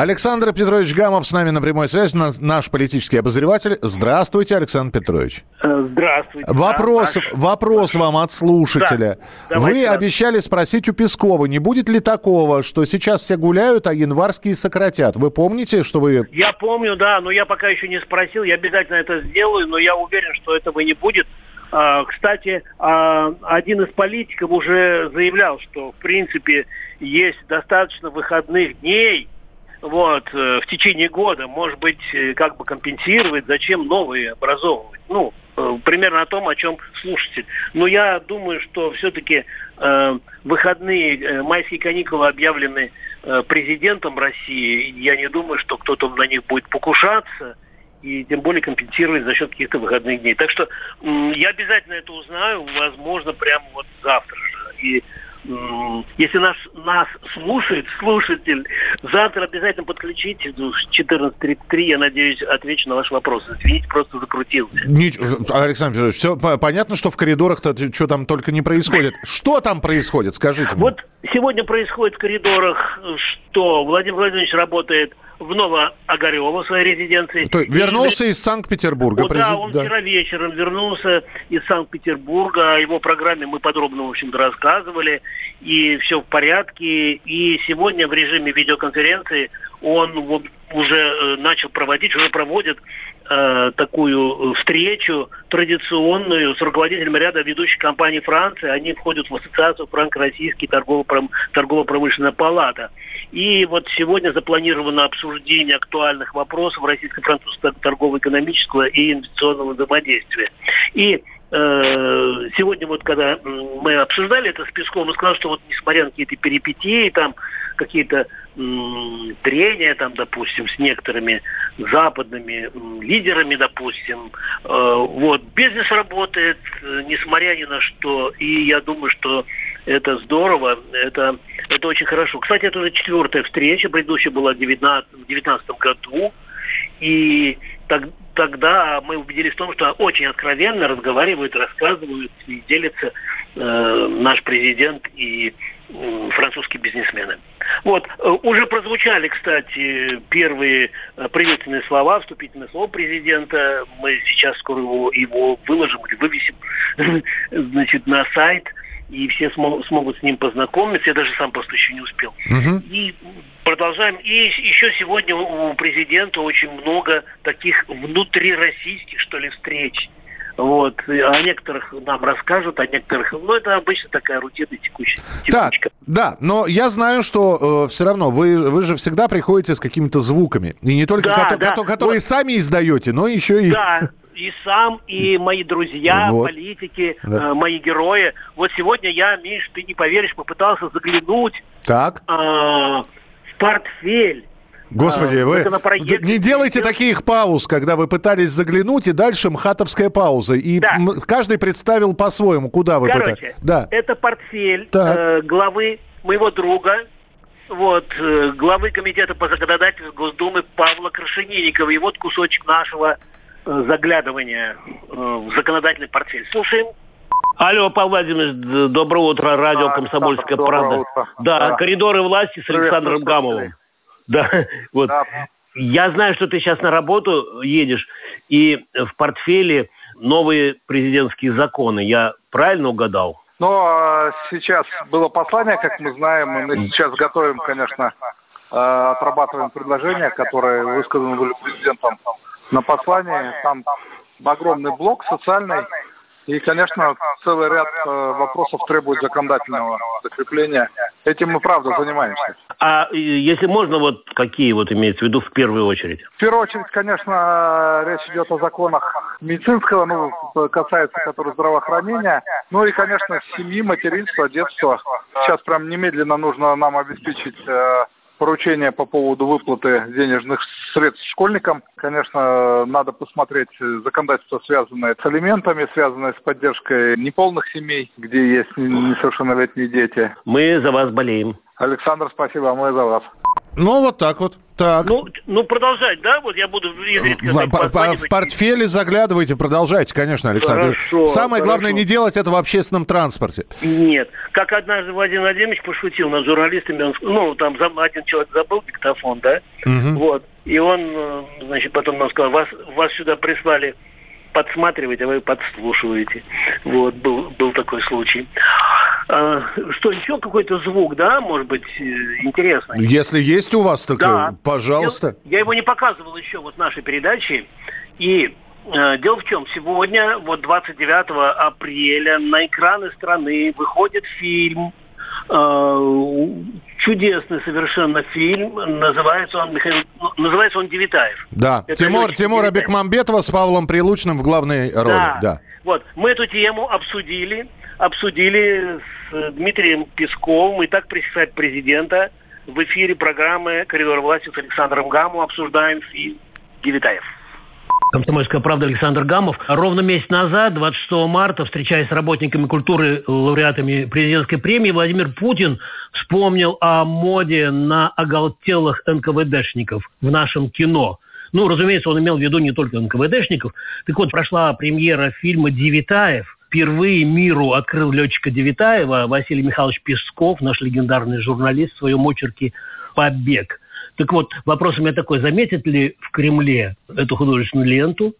Александр Петрович Гамов с нами на прямой связи, наш, политический обозреватель. Здравствуйте, Александр Петрович. Э, Здравствуйте. Вопрос, Да, вопрос вам от слушателя. Да, Вы да. обещали спросить у Пескова, не будет ли такого, что сейчас все гуляют, а январские сократят? Вы помните, что вы... Я помню, да, но я пока еще не спросил, я обязательно это сделаю, но я уверен, что этого не будет. А, Кстати, а, один из политиков уже заявлял, что в принципе есть достаточно выходных дней, вот, э, в течение года, может быть, э, как бы компенсировать, зачем новые образовывать. Ну, э, примерно о том, о чем слушатель. Но я думаю, что все-таки выходные, майские каникулы объявлены президентом России. Я не думаю, что кто-то на них будет покушаться и тем более компенсировать за счет каких-то выходных дней. Так что я обязательно это узнаю, возможно, прямо вот завтра же. И если нас, нас слушает слушатель, завтра обязательно подключите в 14.33, я надеюсь, отвечу на ваш вопрос. Извините, просто закрутился. Нич- Александр Петрович, все понятно, что в коридорах-то что там только не происходит. Что там происходит, скажите мне. Вот сегодня происходит в коридорах, что Владимир Владимирович работает в Новоогарево, в своей резиденции. То есть вернулся из Санкт-Петербурга. Да, он да. вчера вечером вернулся из Санкт-Петербурга. О его программе мы подробно, в общем-то, рассказывали. И все в порядке. И сегодня в режиме видеоконференции он вот уже э, начал проводить, уже проводит э, такую э, встречу традиционную с руководителем ряда ведущих компаний Франции. Они входят в ассоциацию Франко-Российский торгово-пром- торгово-промышленная палата. И вот сегодня запланировано обсуждение актуальных вопросов российско-французского торгово-экономического и инвестиционного взаимодействия. И сегодня вот когда мы обсуждали это с Песковым, он сказал, что вот несмотря на какие-то перипетии, там какие-то трения, там, допустим, с некоторыми западными лидерами, допустим, э, вот, бизнес работает, э, несмотря ни на что, и я думаю, что это здорово, это, это очень хорошо. Кстати, это уже четвертая встреча, предыдущая была в 2019 году, и так- тогда мы убедились в том, что очень откровенно разговаривают, рассказывают и делятся э, наш президент и м, французские бизнесмены. Вот, э, уже прозвучали, кстати, первые э, приветственные слова, вступительное слово президента. Мы сейчас скоро его, его выложим или вывесим значит, на сайт, и все смо- смогут с ним познакомиться. Я даже сам просто еще не успел. И продолжаем. И еще сегодня у президента очень много таких внутрироссийских, что ли, встреч. Вот. О некоторых нам расскажут, о некоторых... Ну, это обычно такая рутинная текущая текучка. да, но я знаю, что все равно вы, вы же всегда приходите с какими-то звуками. И не только Да, кото- да. кото- которые Вот. сами издаете, но еще и... Да, и сам, и мои друзья, Вот. политики, Да. э, мои герои. Вот сегодня я, Миш, ты не поверишь, попытался заглянуть Так, э, в портфель. господи, А, вы не делайте таких пауз, когда вы пытались заглянуть, и дальше мхатовская пауза. И Да. каждый представил по-своему, куда вы Короче, пытались. Да. это портфель Так. э, главы моего друга, вот, э, главы комитета по законодательству Госдумы Павла Крашенинникова. И вот кусочек нашего э, заглядывания э, в законодательный портфель. Слушаем. Алло, Павел Владимирович, доброе утро, радио Да, «Комсомольская доброе правда». утро. Да, Да. коридоры власти с Привет, Александром. Гамовым. Да, вот. Да. Я знаю, что ты сейчас на работу едешь, и в портфеле новые президентские законы. Я правильно угадал? Но а, сейчас было послание, как мы знаем, и мы сейчас готовим, конечно, а, отрабатываем предложения, которые высказаны были президентом на послании. Там огромный блок социальный, и, конечно, целый ряд э, вопросов требует законодательного закрепления. Этим мы, правда, занимаемся. А э, если можно, вот какие вот имеется в виду в первую очередь? В первую очередь, конечно, речь идет о законах медицинского, ну, касается, которые здравоохранения, ну и, конечно, семьи, материнства, детства. Сейчас прям немедленно нужно нам обеспечить э, поручение по поводу выплаты денежных средств школьникам. Конечно, надо посмотреть законодательство, связанное с алиментами, связанное с поддержкой неполных семей, где есть несовершеннолетние дети. Мы за вас болеем. Александр, спасибо, а мы за вас. Ну, вот так вот. Так. Ну, ну, продолжать, да? Вот я буду изредка... В, в, в портфеле заглядывайте, продолжайте, конечно, Александр. Хорошо, Самое хорошо. главное не делать это в общественном транспорте. Нет. Как однажды Владимир Владимирович пошутил над журналистами, он, ну, там один человек забыл диктофон, да? Вот. И он, э, значит, потом нам сказал, вас, вас сюда прислали подсматривать, а вы подслушиваете. Вот, был, был такой случай. А, что, еще какой-то звук, да, может быть, э, интересный? Если есть у вас, так, Да. э, пожалуйста. Я, я его не показывал еще вот в нашей передаче. И э, дело в чем, сегодня, вот 29 апреля, на экраны страны выходит фильм, э, чудесный совершенно фильм, называется он, Михаил, ну, называется он «Девитаев». Да, Это Тимур, Лёшка Тимура Девитаев. Бекмамбетова с Павлом Прилучным в главной роли. Да. Вот, мы эту тему обсудили, обсудили с Дмитрием Песковым и так пресекать президента в эфире программы «Коридор власти» с Александром Гаму обсуждаем фильм «Девитаев». Комсомольская правда Александр Гамов. Ровно месяц назад, 26 марта, встречаясь с работниками культуры, лауреатами президентской премии, Владимир Путин вспомнил о моде на оголтелых НКВДшников в нашем кино. Ну, разумеется, он имел в виду не только НКВДшников. Так вот, прошла премьера фильма «Девитаев». Впервые миру открыл летчика Девитаева Василий Михайлович Песков, наш легендарный журналист, в своем очерке «Побег». Так вот, вопрос у меня такой, заметит ли в Кремле эту художественную ленту?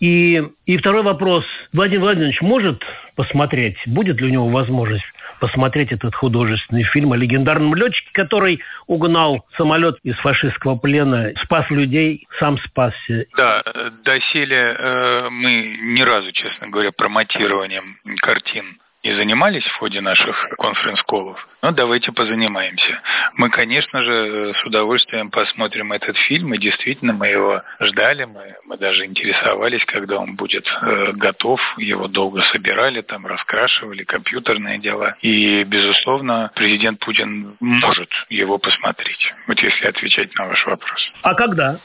И, и второй вопрос, Владимир Владимирович может посмотреть, будет ли у него возможность посмотреть этот художественный фильм о легендарном летчике, который угнал самолет из фашистского плена, спас людей, сам спасся. Да, э, доселе э, мы ни разу, честно говоря, промотированием картин не занимались в ходе наших конференц-колов, но давайте позанимаемся. Мы, конечно же, с удовольствием посмотрим этот фильм, и действительно мы его ждали, мы, мы даже интересовались, когда он будет э, готов, его долго собирали, там раскрашивали, компьютерные дела. И, безусловно, президент Путин может его посмотреть, вот если отвечать на ваш вопрос. А когда?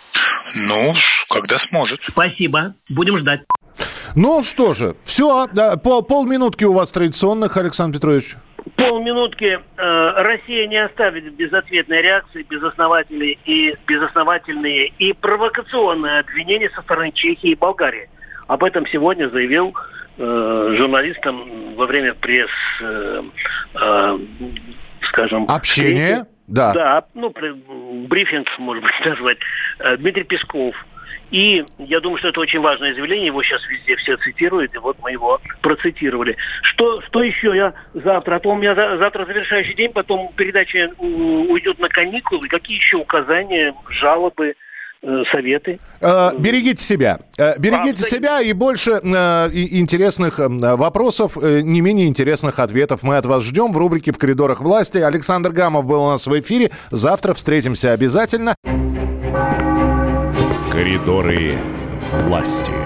Ну, когда сможет. Спасибо. Будем ждать. Ну что же, все, да, по, полминутки у вас традиционных, Александр Петрович. Полминутки. Э, Россия не оставит безответной реакции безосновательные и безосновательные и провокационные обвинения со стороны Чехии и Болгарии. Об этом сегодня заявил э, журналистам во время пресс, э, э, скажем, встречи. Да. Да, ну, брифинг, может быть, назвать. Э, Дмитрий Песков. И я думаю, что это очень важное заявление, его сейчас везде все цитируют, и вот мы его процитировали. Что, что еще я завтра? А то у меня за- завтра завершающий день, потом передача уйдет на каникулы. Какие еще указания, жалобы, э, советы? Э, берегите себя. Э, берегите А, себя и больше интересных вопросов, не менее интересных ответов мы от вас ждем в рубрике «В коридорах власти». Александр Гамов был у нас в эфире. Завтра встретимся обязательно. Коридоры власти.